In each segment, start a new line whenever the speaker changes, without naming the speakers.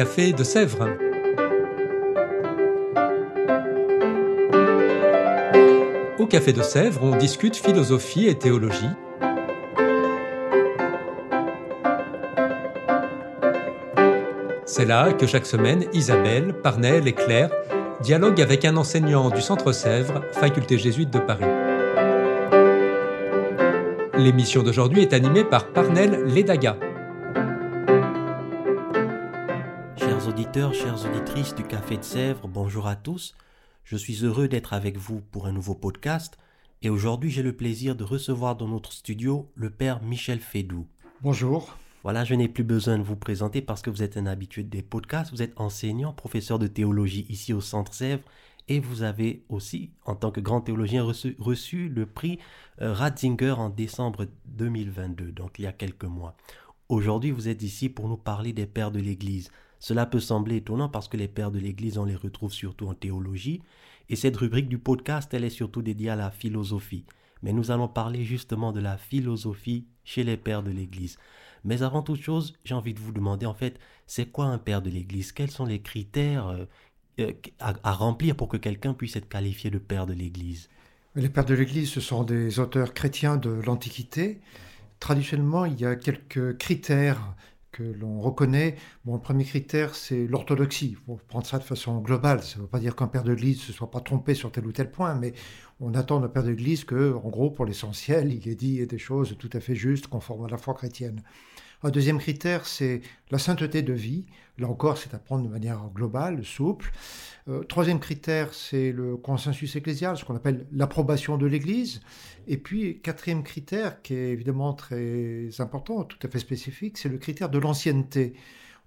Café de Sèvres. Au Café de Sèvres, on discute philosophie et théologie. C'est là que chaque semaine, Isabelle, Parnell et Claire dialoguent avec un enseignant du Centre Sèvres, faculté jésuite de Paris. L'émission d'aujourd'hui est animée par Parnell Ledaga.
Auditeurs, chères auditrices du Café de Sèvres, bonjour à tous. Je suis heureux d'être avec vous pour un nouveau podcast et aujourd'hui j'ai le plaisir de recevoir dans notre studio le père Michel Fédou.
Bonjour.
Voilà, je n'ai plus besoin de vous présenter parce que vous êtes un habitué des podcasts, vous êtes enseignant, professeur de théologie ici au Centre Sèvres et vous avez aussi, en tant que grand théologien, reçu, le prix euh, Ratzinger en décembre 2022, donc il y a quelques mois. Aujourd'hui, vous êtes ici pour nous parler des pères de l'Église. Cela peut sembler étonnant parce que les pères de l'Église, on les retrouve surtout en théologie, et cette rubrique du podcast, elle est surtout dédiée à la philosophie. Mais nous allons parler justement de la philosophie chez les pères de l'Église. Mais avant toute chose, j'ai envie de vous demander en fait, c'est quoi un père de l'Église? Quels sont les critères euh, euh, à, remplir pour que quelqu'un puisse être qualifié de père de l'Église?
Les pères de l'Église, ce sont des auteurs chrétiens de l'Antiquité. Traditionnellement, il y a quelques critères que l'on reconnaît. Bon, le premier critère, c'est l'orthodoxie. Il faut prendre ça de façon globale. Ça ne veut pas dire qu'un père de l'Église ne se soit pas trompé sur tel ou tel point, mais on attend d'un père de l'Église que, en gros, pour l'essentiel, il ait dit des choses tout à fait justes, conformes à la foi chrétienne. Un deuxième critère, c'est la sainteté de vie. Là encore, c'est à prendre de manière globale, souple. Euh, troisième critère, c'est le consensus ecclésial, ce qu'on appelle l'approbation de l'Église. Et puis, quatrième critère, qui est évidemment très important, tout à fait spécifique, c'est le critère de l'ancienneté.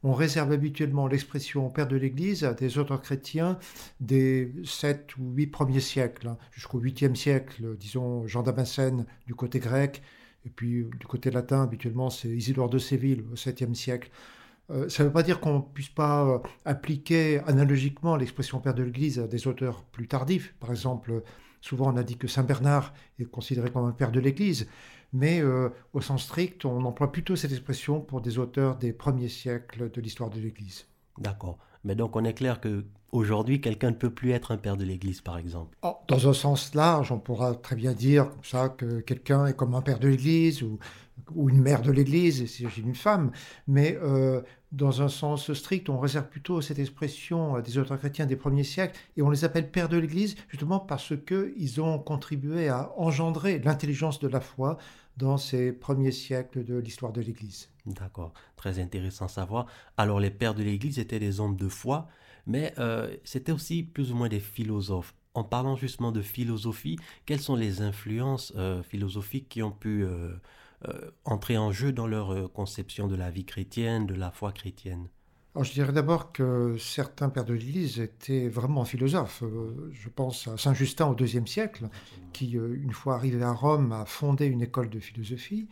On réserve habituellement l'expression père de l'Église à des auteurs chrétiens des 7 ou 8 premiers siècles, hein, jusqu'au 8e siècle, disons Jean Damascène du côté grec, et puis du côté latin, habituellement, c'est Isidore de Séville au 7e siècle. Euh, ça ne veut pas dire qu'on ne puisse pas euh, appliquer analogiquement l'expression père de l'Église à des auteurs plus tardifs. Par exemple, souvent on a dit que Saint Bernard est considéré comme un père de l'Église, mais euh, au sens strict, on emploie plutôt cette expression pour des auteurs des premiers siècles de l'histoire de l'Église.
D'accord. Mais donc on est clair que aujourd'hui quelqu'un ne peut plus être un père de l'Église, par exemple.
Oh, dans un sens large, on pourra très bien dire ça que quelqu'un est comme un père de l'Église ou, une mère de l'Église, si j'ai une femme. Mais euh, dans un sens strict, on réserve plutôt cette expression à des auteurs chrétiens des premiers siècles et on les appelle pères de l'Église justement parce qu'ils ont contribué à engendrer l'intelligence de la foi dans ces premiers siècles de l'histoire de l'Église.
D'accord, très intéressant à savoir. Alors les pères de l'Église étaient des hommes de foi, mais euh, c'était aussi plus ou moins des philosophes. En parlant justement de philosophie, quelles sont les influences euh, philosophiques qui ont pu euh, entrer en jeu dans leur conception de la vie chrétienne, de la foi chrétienne?
Alors, je dirais d'abord que certains pères de l'Église étaient vraiment philosophes. Je pense à Saint Justin au IIe siècle, qui, une fois arrivé à Rome, a fondé une école de philosophie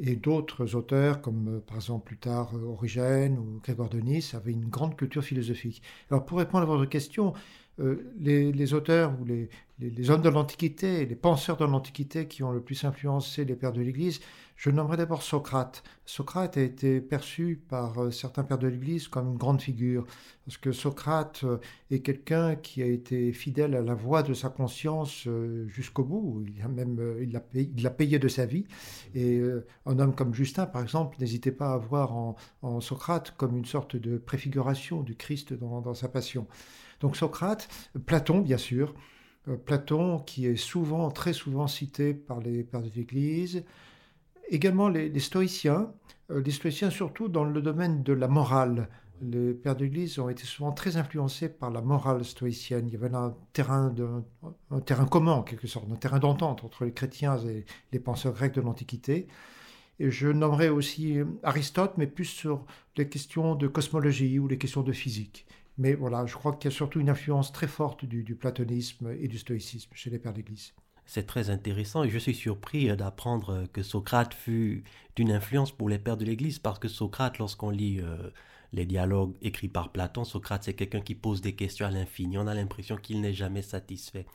et d'autres auteurs, comme euh, par exemple plus tard euh, Origène ou Grégoire de Nice, avaient une grande culture philosophique. Alors pour répondre à votre question, euh, les, auteurs ou les, les, hommes de l'Antiquité, les penseurs de l'Antiquité qui ont le plus influencé les pères de l'Église, je nommerai d'abord Socrate. Socrate a été perçu par euh, certains pères de l'Église comme une grande figure, parce que Socrate euh, est quelqu'un qui a été fidèle à la voix de sa conscience jusqu'au bout. Il a même il l'a payé, de sa vie. Et un homme comme Justin, par exemple, n'hésitait pas à voir en, Socrate comme une sorte de préfiguration du Christ dans, sa passion. Donc Socrate, Platon bien sûr, euh, Platon qui est souvent, très souvent cité par les pères de l'Église, également les, stoïciens, euh, les stoïciens surtout dans le domaine de la morale. Les pères de l'Église ont été souvent très influencés par la morale stoïcienne. Il y avait un terrain, un terrain commun en quelque sorte, un terrain d'entente entre les chrétiens et les penseurs grecs de l'Antiquité. Et je nommerai aussi Aristote, mais plus sur les questions de cosmologie ou les questions de physique. Mais voilà, je crois qu'il y a surtout une influence très forte du, platonisme et du stoïcisme chez les pères d'Église.
C'est très intéressant et je suis surpris euh, d'apprendre euh, que Socrate fut d'une influence pour les pères de l'Église parce que Socrate, lorsqu'on lit euh, les dialogues écrits par Platon, Socrate c'est quelqu'un qui pose des questions à l'infini. On a l'impression qu'il n'est jamais satisfait.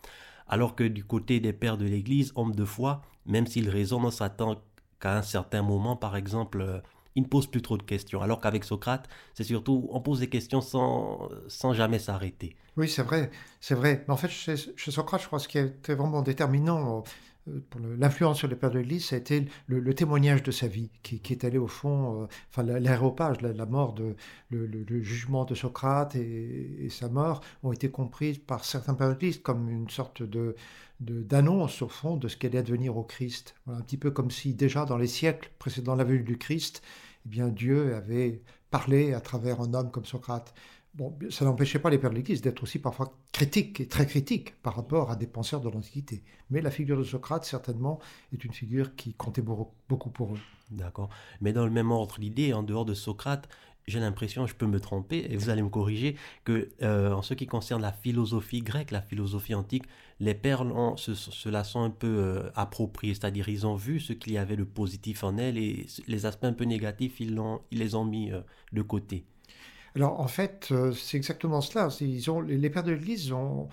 Alors que du côté des pères de l'Église, hommes de foi, même s'ils raisonnent, on s'attend qu'à un certain moment, par exemple, il ne pose plus trop de questions. Alors qu'avec Socrate, c'est surtout, on pose des questions sans, sans jamais s'arrêter.
Oui, c'est vrai, c'est vrai. Mais en fait, chez, Socrate, je crois que ce qui était vraiment déterminant euh, pour l'influence sur les pères de l'Église, ça a été le, témoignage de sa vie, qui, est allé au fond, euh, enfin l'aéropage, la, mort, le, jugement de Socrate et, sa mort ont été comprises par certains pères de l'Église comme une sorte de d'annonce au fond de ce qu'allait advenir au Christ. un petit peu comme si déjà dans les siècles précédant la venue du Christ, eh bien Dieu avait parlé à travers un homme comme Socrate. Bon, ça n'empêchait pas les pères de l'Église d'être aussi parfois critiques et très critiques par rapport à des penseurs de l'Antiquité. Mais la figure de Socrate, certainement, est une figure qui comptait beaucoup pour eux.
D'accord. Mais dans le même ordre d'idée, en dehors de Socrate, j'ai l'impression, je peux me tromper, et vous allez me corriger, que euh, en ce qui concerne la philosophie grecque, la philosophie antique, les pères se, la sont un peu euh, appropriés, c'est-à-dire ils ont vu ce qu'il y avait de positif en elle et les aspects un peu négatifs, ils, ils les ont mis euh, de côté.
Alors en fait, euh, c'est exactement cela. Ils ont, les pères de l'Église ont,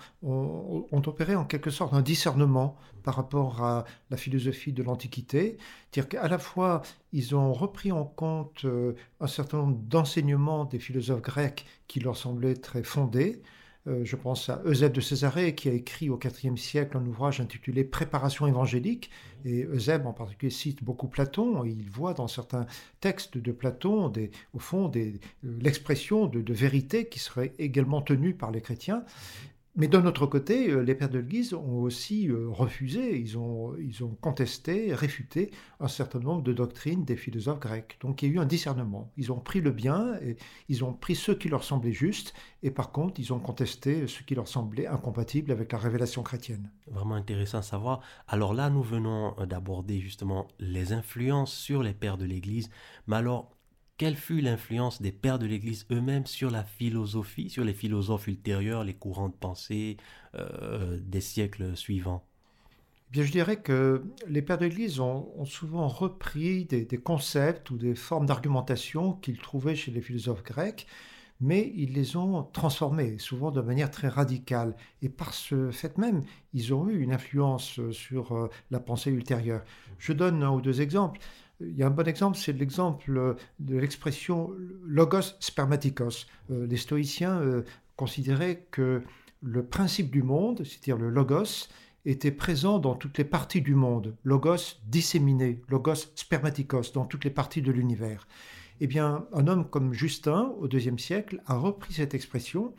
opéré en quelque sorte un discernement par rapport à la philosophie de l'Antiquité. C'est-à-dire qu'à la fois, ils ont repris en compte euh, un certain nombre d'enseignements des philosophes grecs qui leur semblaient très fondés, je pense à Eusèbe de Césarée qui a écrit au IVe siècle un ouvrage intitulé Préparation évangélique. Et Eusèbe en particulier cite beaucoup Platon. il voit dans certains textes de Platon, au fond, euh, l'expression de, de, vérité qui serait également tenue par les chrétiens. Mais d'un autre côté, euh, les pères de l'Église ont aussi euh, refusé, ils ont, ils ont contesté, réfuté un certain nombre de doctrines des philosophes grecs. Donc il y a eu un discernement. Ils ont pris le bien, et ils ont pris ce qui leur semblait juste, et par contre, ils ont contesté ce qui leur semblait incompatible avec la révélation chrétienne.
Vraiment intéressant à savoir. Alors là, nous venons euh, d'aborder justement les influences sur les pères de l'Église. Mais alors, quelle fut l'influence des pères de l'Église eux-mêmes sur la philosophie, sur les philosophes ultérieurs, les courants de pensée euh, des siècles suivants?
Eh Bien, je dirais que les pères de l'Église ont, souvent repris des, concepts ou des formes d'argumentation qu'ils trouvaient chez les philosophes grecs, mais ils les ont transformés, souvent de manière très radicale. Et par ce fait même, ils ont eu une influence sur euh, la pensée ultérieure. Je donne un ou deux exemples. Il y a un bon exemple, c'est l'exemple de l'expression logos spermaticos. Euh, les stoïciens euh, considéraient que le principe du monde, c'est-à-dire le logos, était présent dans toutes les parties du monde. Logos disséminé, logos spermaticos, dans toutes les parties de l'univers. Eh bien, un homme comme Justin, au IIe siècle, a repris cette expression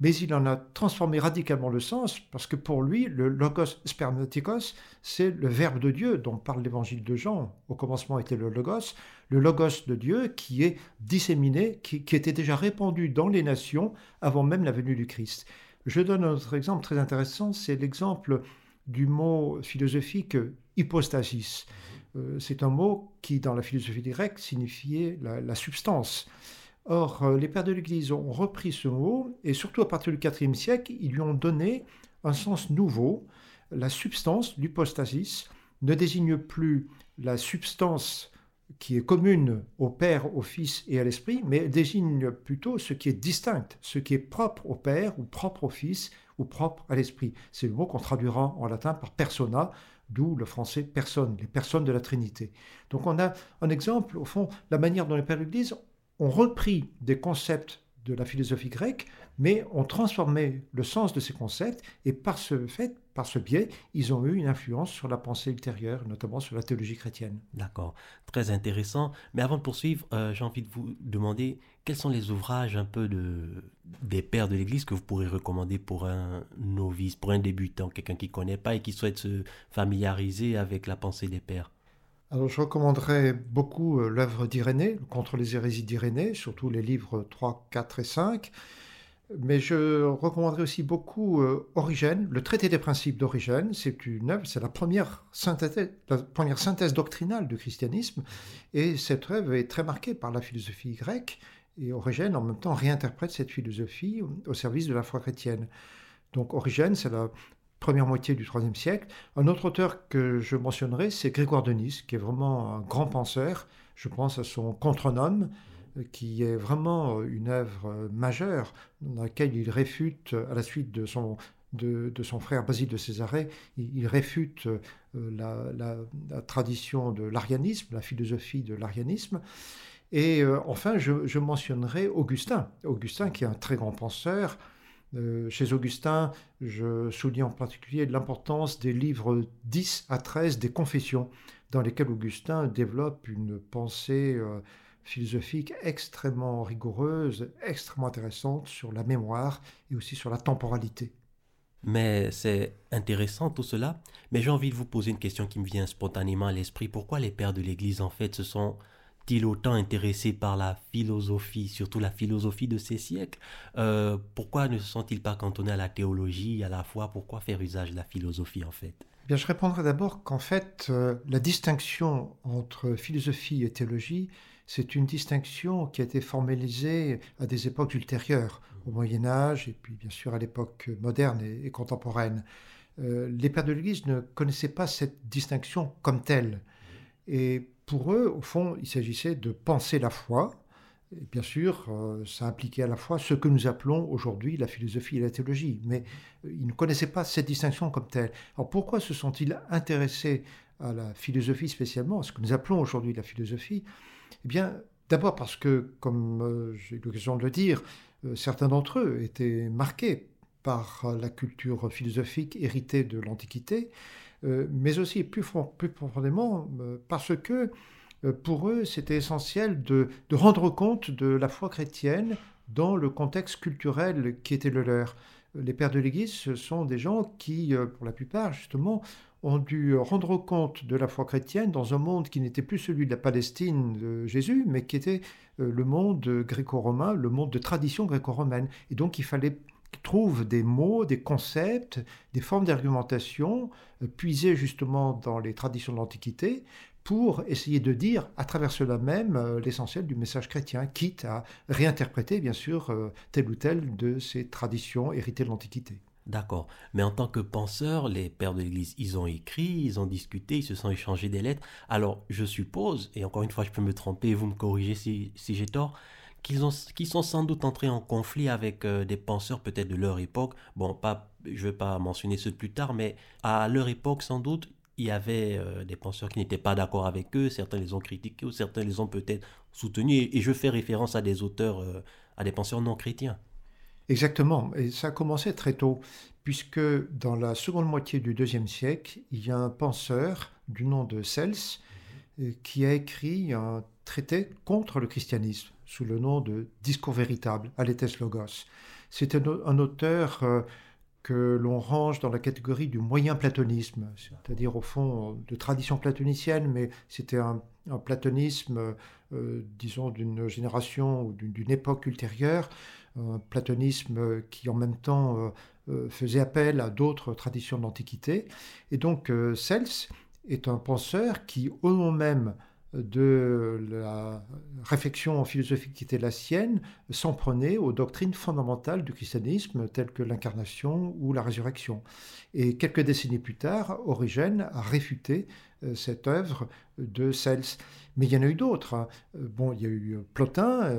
mais il en a transformé radicalement le sens, parce que pour lui, le logos spermatikos, c'est le Verbe de Dieu dont parle l'évangile de Jean. Au commencement était le logos, le logos de Dieu qui est disséminé, qui, était déjà répandu dans les nations avant même la venue du Christ. Je donne un autre exemple très intéressant, c'est l'exemple du mot philosophique hypostasis. Euh, c'est un mot qui, dans la philosophie grecque, signifiait la substance. Or, euh, les pères de l'Église ont repris ce mot, et surtout à partir du IVe siècle, ils lui ont donné un sens nouveau. La substance, l'hypostasis, ne désigne plus la substance qui est commune au Père, au Fils et à l'Esprit, mais désigne plutôt ce qui est distinct, ce qui est propre au Père ou propre au Fils ou propre à l'Esprit. C'est le mot qu'on traduira en latin par persona, d'où le français personne, les personnes de la Trinité. Donc on a un exemple, au fond, la manière dont les pères de l'Église ont repris des concepts de la philosophie grecque, mais ont transformé le sens de ces concepts, et par ce fait, par ce biais, ils ont eu une influence sur la pensée ultérieure, notamment sur la théologie chrétienne.
D'accord, très intéressant. Mais avant de poursuivre, euh, j'ai envie de vous demander quels sont les ouvrages un peu de, des pères de l'Église que vous pourrez recommander pour un novice, pour un débutant, quelqu'un qui ne connaît pas et qui souhaite se familiariser avec la pensée des pères?
Alors je recommanderais beaucoup euh, l'œuvre d'Irénée, Contre les hérésies d'Irénée, surtout les livres 3, 4 et 5. Mais je recommanderais aussi beaucoup euh, Origène, le traité des principes d'Origène. C'est une œuvre, c'est la première synthèse, doctrinale du christianisme. Et cette œuvre est très marquée par la philosophie grecque. Et Origène, en même temps, réinterprète cette philosophie au service de la foi chrétienne. Donc Origène, c'est la première moitié du IIIe siècle. Un autre auteur que je mentionnerai, c'est Grégoire de Nice, qui est vraiment un grand penseur. Je pense à son Contre-Homme, qui est vraiment une œuvre majeure dans laquelle il réfute, à la suite de son, de, son frère Basile de Césarée, il, réfute euh, la, tradition de l'arianisme, la philosophie de l'arianisme. Et euh, enfin, je, mentionnerai Augustin. Augustin, qui est un très grand penseur. Euh, chez Augustin, je souligne en particulier l'importance des livres 10 à 13 des Confessions, dans lesquels Augustin développe une pensée euh, philosophique extrêmement rigoureuse, extrêmement intéressante sur la mémoire et aussi sur la temporalité.
Mais c'est intéressant tout cela. Mais j'ai envie de vous poser une question qui me vient spontanément à l'esprit. Pourquoi les pères de l'Église, en fait, se autant intéressés par la philosophie, surtout la philosophie de ces siècles? Euh, Pourquoi ne se sont-ils pas cantonnés à la théologie, à la foi? Pourquoi faire usage de la philosophie, en fait?
Bien, je répondrai d'abord qu'en fait, euh, la distinction entre philosophie et théologie, c'est une distinction qui a été formalisée à des époques ultérieures au Moyen Âge et puis bien sûr à l'époque moderne et, contemporaine. Euh, les pères de l'Église ne connaissaient pas cette distinction comme telle. Et pour eux, au fond, il s'agissait de penser la foi. Bien sûr, euh, ça impliquait à la fois ce que nous appelons aujourd'hui la philosophie et la théologie. Mais euh, ils ne connaissaient pas cette distinction comme telle. Alors pourquoi se sont-ils intéressés à la philosophie spécialement, à ce que nous appelons aujourd'hui la philosophie? Eh bien, d'abord parce que, comme j'ai eu l'occasion de le dire, euh, certains d'entre eux étaient marqués par la culture philosophique héritée de l'Antiquité, euh, mais aussi plus, profondément euh, parce que pour eux, c'était essentiel de, rendre compte de la foi chrétienne dans le contexte culturel qui était le leur. Les pères de l'Église, ce sont des gens qui, pour la plupart, justement, ont dû rendre compte de la foi chrétienne dans un monde qui n'était plus celui de la Palestine de Jésus, mais qui était euh, le monde gréco-romain, le monde de tradition gréco-romaine. Et donc il fallait trouver des mots, des concepts, des formes d'argumentation euh, puisées justement dans les traditions de l'Antiquité pour essayer de dire à travers cela même euh, l'essentiel du message chrétien, quitte à réinterpréter bien sûr telle ou telle de ces traditions héritées de l'Antiquité.
D'accord. Mais en tant que penseurs, les pères de l'Église, ils ont écrit, ils ont discuté, ils se sont échangés des lettres. Alors, je suppose, et encore une fois, je peux me tromper, vous me corrigez si, j'ai tort, ont, sont sans doute entrés en conflit avec euh, des penseurs peut-être de leur époque. Bon, pas, je ne vais pas mentionner ceux de plus tard, mais à leur époque, sans doute, il y avait euh, des penseurs qui n'étaient pas d'accord avec eux, certains les ont critiqués ou certains les ont peut-être soutenus. Et, je fais référence à des auteurs, euh, à des penseurs non chrétiens.
Exactement, et ça a commencé très tôt, puisque dans la seconde moitié du deuxième siècle, il y a un penseur du nom de Cels qui a écrit un traité contre le christianisme sous le nom de Discours véritable, Aletes Logos. C'est un, auteur euh, que l'on range dans la catégorie du moyen platonisme, c'est-à-dire au fond de tradition platonicienne, mais c'était un, platonisme, euh, disons, d'une génération ou d'une époque ultérieure, un platonisme qui en même temps euh, euh, faisait appel à d'autres traditions de l'Antiquité. Et donc Cels est un penseur qui, au nom même de la réflexion philosophique qui était la sienne, s'en prenait aux doctrines fondamentales du christianisme, telles que l'incarnation ou la résurrection. Et quelques décennies plus tard, Origène a réfuté cette œuvre de Cels. Mais il y en a eu d'autres. Hein. Euh, bon, il y a eu euh, Plotin,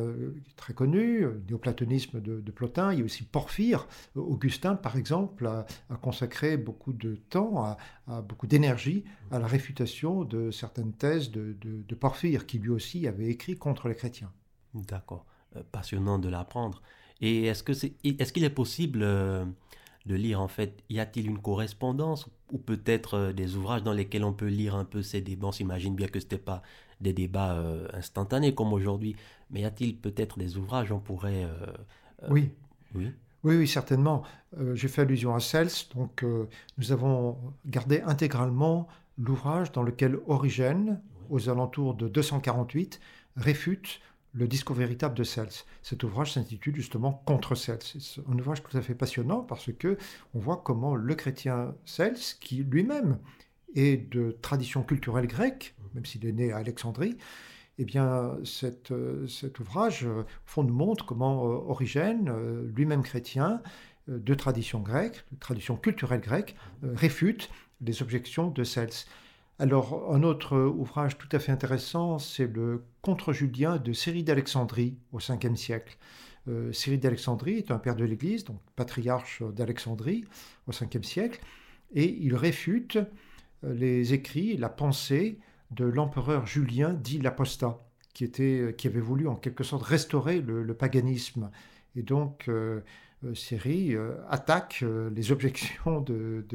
très connu, néoplatonisme de, de, Plotin. Il y a aussi Porphyre. Augustin, par exemple, a, consacré beaucoup de temps, beaucoup d'énergie à la réfutation de certaines thèses de, de, Porphyre, qui lui aussi avait écrit contre les chrétiens.
D'accord. passionnant de l'apprendre. Et est-ce qu'il est, est, qu'il est possible de lire en fait Y a-t-il une correspondance ou peut-être euh, des ouvrages dans lesquels on peut lire un peu ces débats? On s'imagine bien que ce n'était pas des débats euh, instantanés comme aujourd'hui, mais y a-t-il peut-être des ouvrages? On pourrait...
Euh, oui. oui. Oui, oui, certainement. J'ai fait allusion à Cels, donc nous avons gardé intégralement l'ouvrage dans lequel Origène, aux alentours de 248, réfute le discours véritable de Cels. Cet ouvrage s'intitule justement Contre Cels. C'est un ouvrage tout à fait passionnant parce que on voit comment le chrétien Cels, qui lui-même est de tradition culturelle grecque, même s'il est né à Alexandrie, eh bien, cet ouvrage, au fond, nous montre comment euh, Origène, euh, lui-même chrétien, euh, de tradition grecque, de tradition culturelle grecque, réfute les objections de Cels. Alors, un autre ouvrage tout à fait intéressant, c'est le Contre-Julien de Cyril d'Alexandrie au 5e siècle. Euh, d'Alexandrie est un père de l'Église, donc patriarche d'Alexandrie au 5e siècle, et il réfute euh, les écrits, la pensée de l'empereur Julien dit l'apostat, qui, qui avait voulu en quelque sorte restaurer le, paganisme. Et donc, euh, Série attaque les objections de,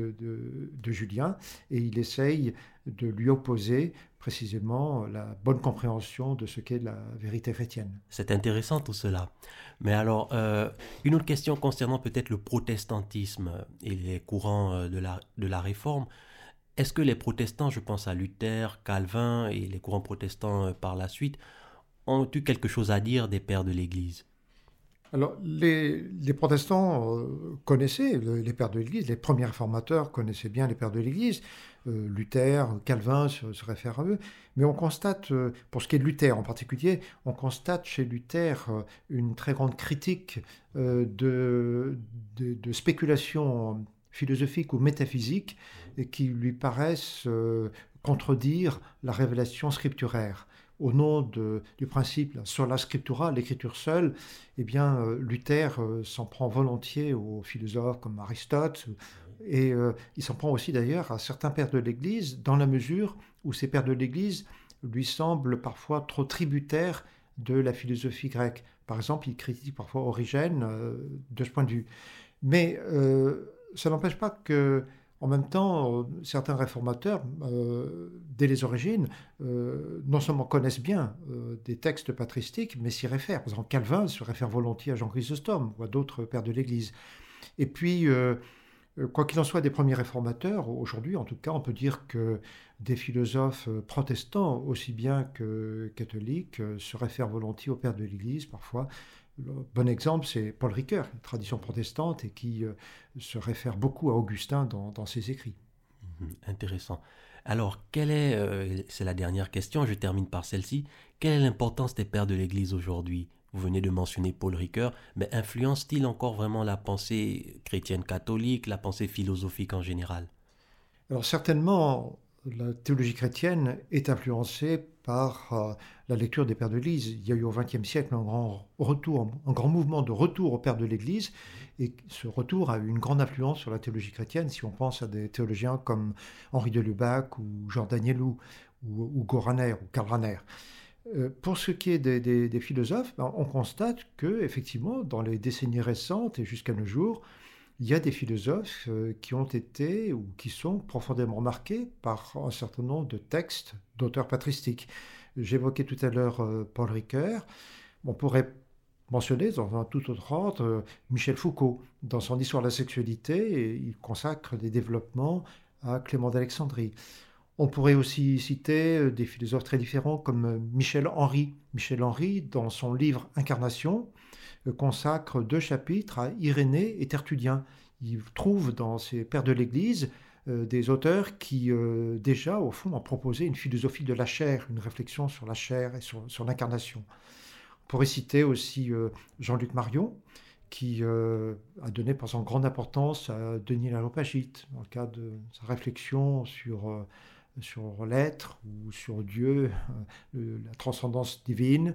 Julien et il essaye de lui opposer précisément la bonne compréhension de ce qu'est la vérité chrétienne.
C'est intéressant tout cela. Mais alors, une autre question concernant peut-être le protestantisme et les courants de la, de la réforme. Est-ce que les protestants, je pense à Luther, Calvin et les courants protestants euh, par la suite, ont eu quelque chose à dire des pères de l'Église?
Alors, les, protestants euh, connaissaient les pères de l'Église, les premiers réformateurs connaissaient bien les pères de l'Église. Euh, Luther, Calvin se, réfèrent à eux. Mais on constate, pour ce qui est de Luther en particulier, on constate chez Luther une très grande critique de, de, de spéculation philosophiques ou métaphysiques qui lui paraissent euh, contredire la révélation scripturaire. Au nom du principe sur la scriptura, l'écriture seule, eh bien, euh, Luther euh, s'en prend volontiers aux philosophes comme Aristote, et il s'en prend aussi d'ailleurs à certains pères de l'Église, dans la mesure où ces pères de l'Église lui semblent parfois trop tributaires de la philosophie grecque. Par exemple, il critique parfois Origène de ce point de vue. Mais ça n'empêche pas que, en même temps, certains réformateurs, euh, dès les origines, euh, non seulement connaissent bien euh, des textes patristiques, mais s'y réfèrent. Par exemple, Calvin se réfère volontiers à Jean Chrysostome ou à d'autres pères de l'Église. Et puis, quoi qu'il en soit des premiers réformateurs, aujourd'hui, en tout cas, on peut dire que des philosophes protestants, aussi bien que catholiques, se réfèrent volontiers aux pères de l'Église, parfois bon exemple, c'est Paul Ricoeur, une tradition protestante, et qui euh, se réfère beaucoup à Augustin dans, ses écrits.
Mhm, intéressant. Alors, quelle est, euh, c'est la dernière question, je termine par celle-ci, quelle est l'importance des pères de l'Église aujourd'hui? Vous venez de mentionner Paul Ricoeur, mais influence-t-il encore vraiment la pensée chrétienne catholique, la pensée philosophique en général?
Alors certainement, la théologie chrétienne est influencée par euh, la lecture des pères de l'Église. Il y a eu au XXe siècle un grand retour, un grand mouvement de retour aux pères de l'Église, et ce retour a eu une grande influence sur la théologie chrétienne. Si on pense à des théologiens comme Henri de Lubac ou Jean Danielou ou, ou Goraner ou Karl Rahner. Euh, pour ce qui est des, philosophes, ben, on constate que effectivement, dans les décennies récentes et jusqu'à nos jours, il y a des philosophes euh, qui ont été ou qui sont profondément marqués par un certain nombre de textes d'auteurs patristiques. J'évoquais tout à l'heure euh, Paul Ricoeur. On pourrait mentionner dans un tout autre ordre euh, Michel Foucault. Dans son Histoire de la sexualité, il consacre des développements à Clément d'Alexandrie. On pourrait aussi citer des philosophes très différents comme Michel Henry. Michel Henry, dans son livre Incarnation, consacre deux chapitres à Irénée et Tertullien. Il trouve dans ses pères de l'Église euh, des auteurs qui, euh, déjà, au fond, ont proposé une philosophie de la chair, une réflexion sur la chair et sur, l'incarnation. On pourrait citer aussi euh, Jean-Luc Marion, qui a donné par exemple grande importance à Denis Lalopagite, dans le cadre de sa réflexion sur, sur l'être ou sur Dieu, la transcendance divine.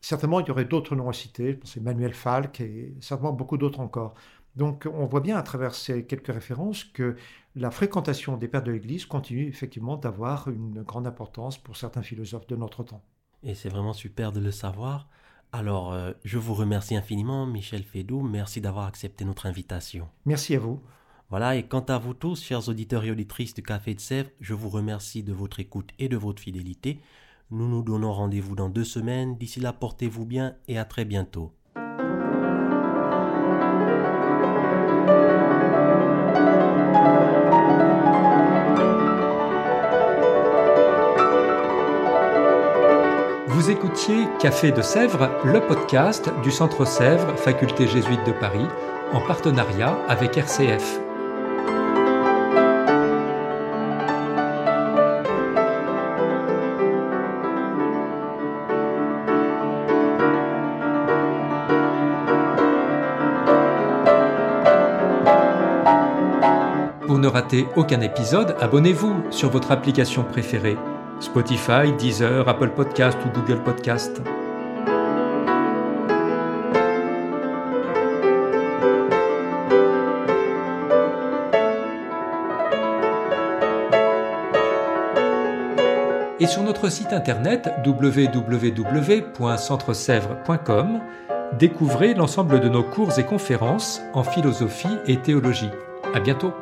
Certainement, il y aurait d'autres noms à citer, je pense Emmanuel Falk et certainement beaucoup d'autres encore. Donc on voit bien à travers ces quelques références que la fréquentation des pères de l'Église continue effectivement d'avoir une grande importance pour certains philosophes de notre temps.
Et c'est vraiment super de le savoir. Alors, euh, je vous remercie infiniment, Michel Fédou. Merci d'avoir accepté notre invitation.
Merci à vous.
Voilà, et quant à vous tous, chers auditeurs et auditrices du Café de Sèvres, je vous remercie de votre écoute et de votre fidélité. Nous nous donnons rendez-vous dans deux semaines. D'ici là, portez-vous bien et à très bientôt.
Vous écoutiez Café de Sèvres, le podcast du Centre Sèvres, faculté jésuite de Paris, en partenariat avec RCF. Rater aucun épisode, abonnez-vous sur votre application préférée. Spotify, Deezer, Apple Podcast ou Google Podcast. et sur notre site internet www.centresèvres.com, découvrez l'ensemble de nos cours et conférences en philosophie et théologie. À bientôt!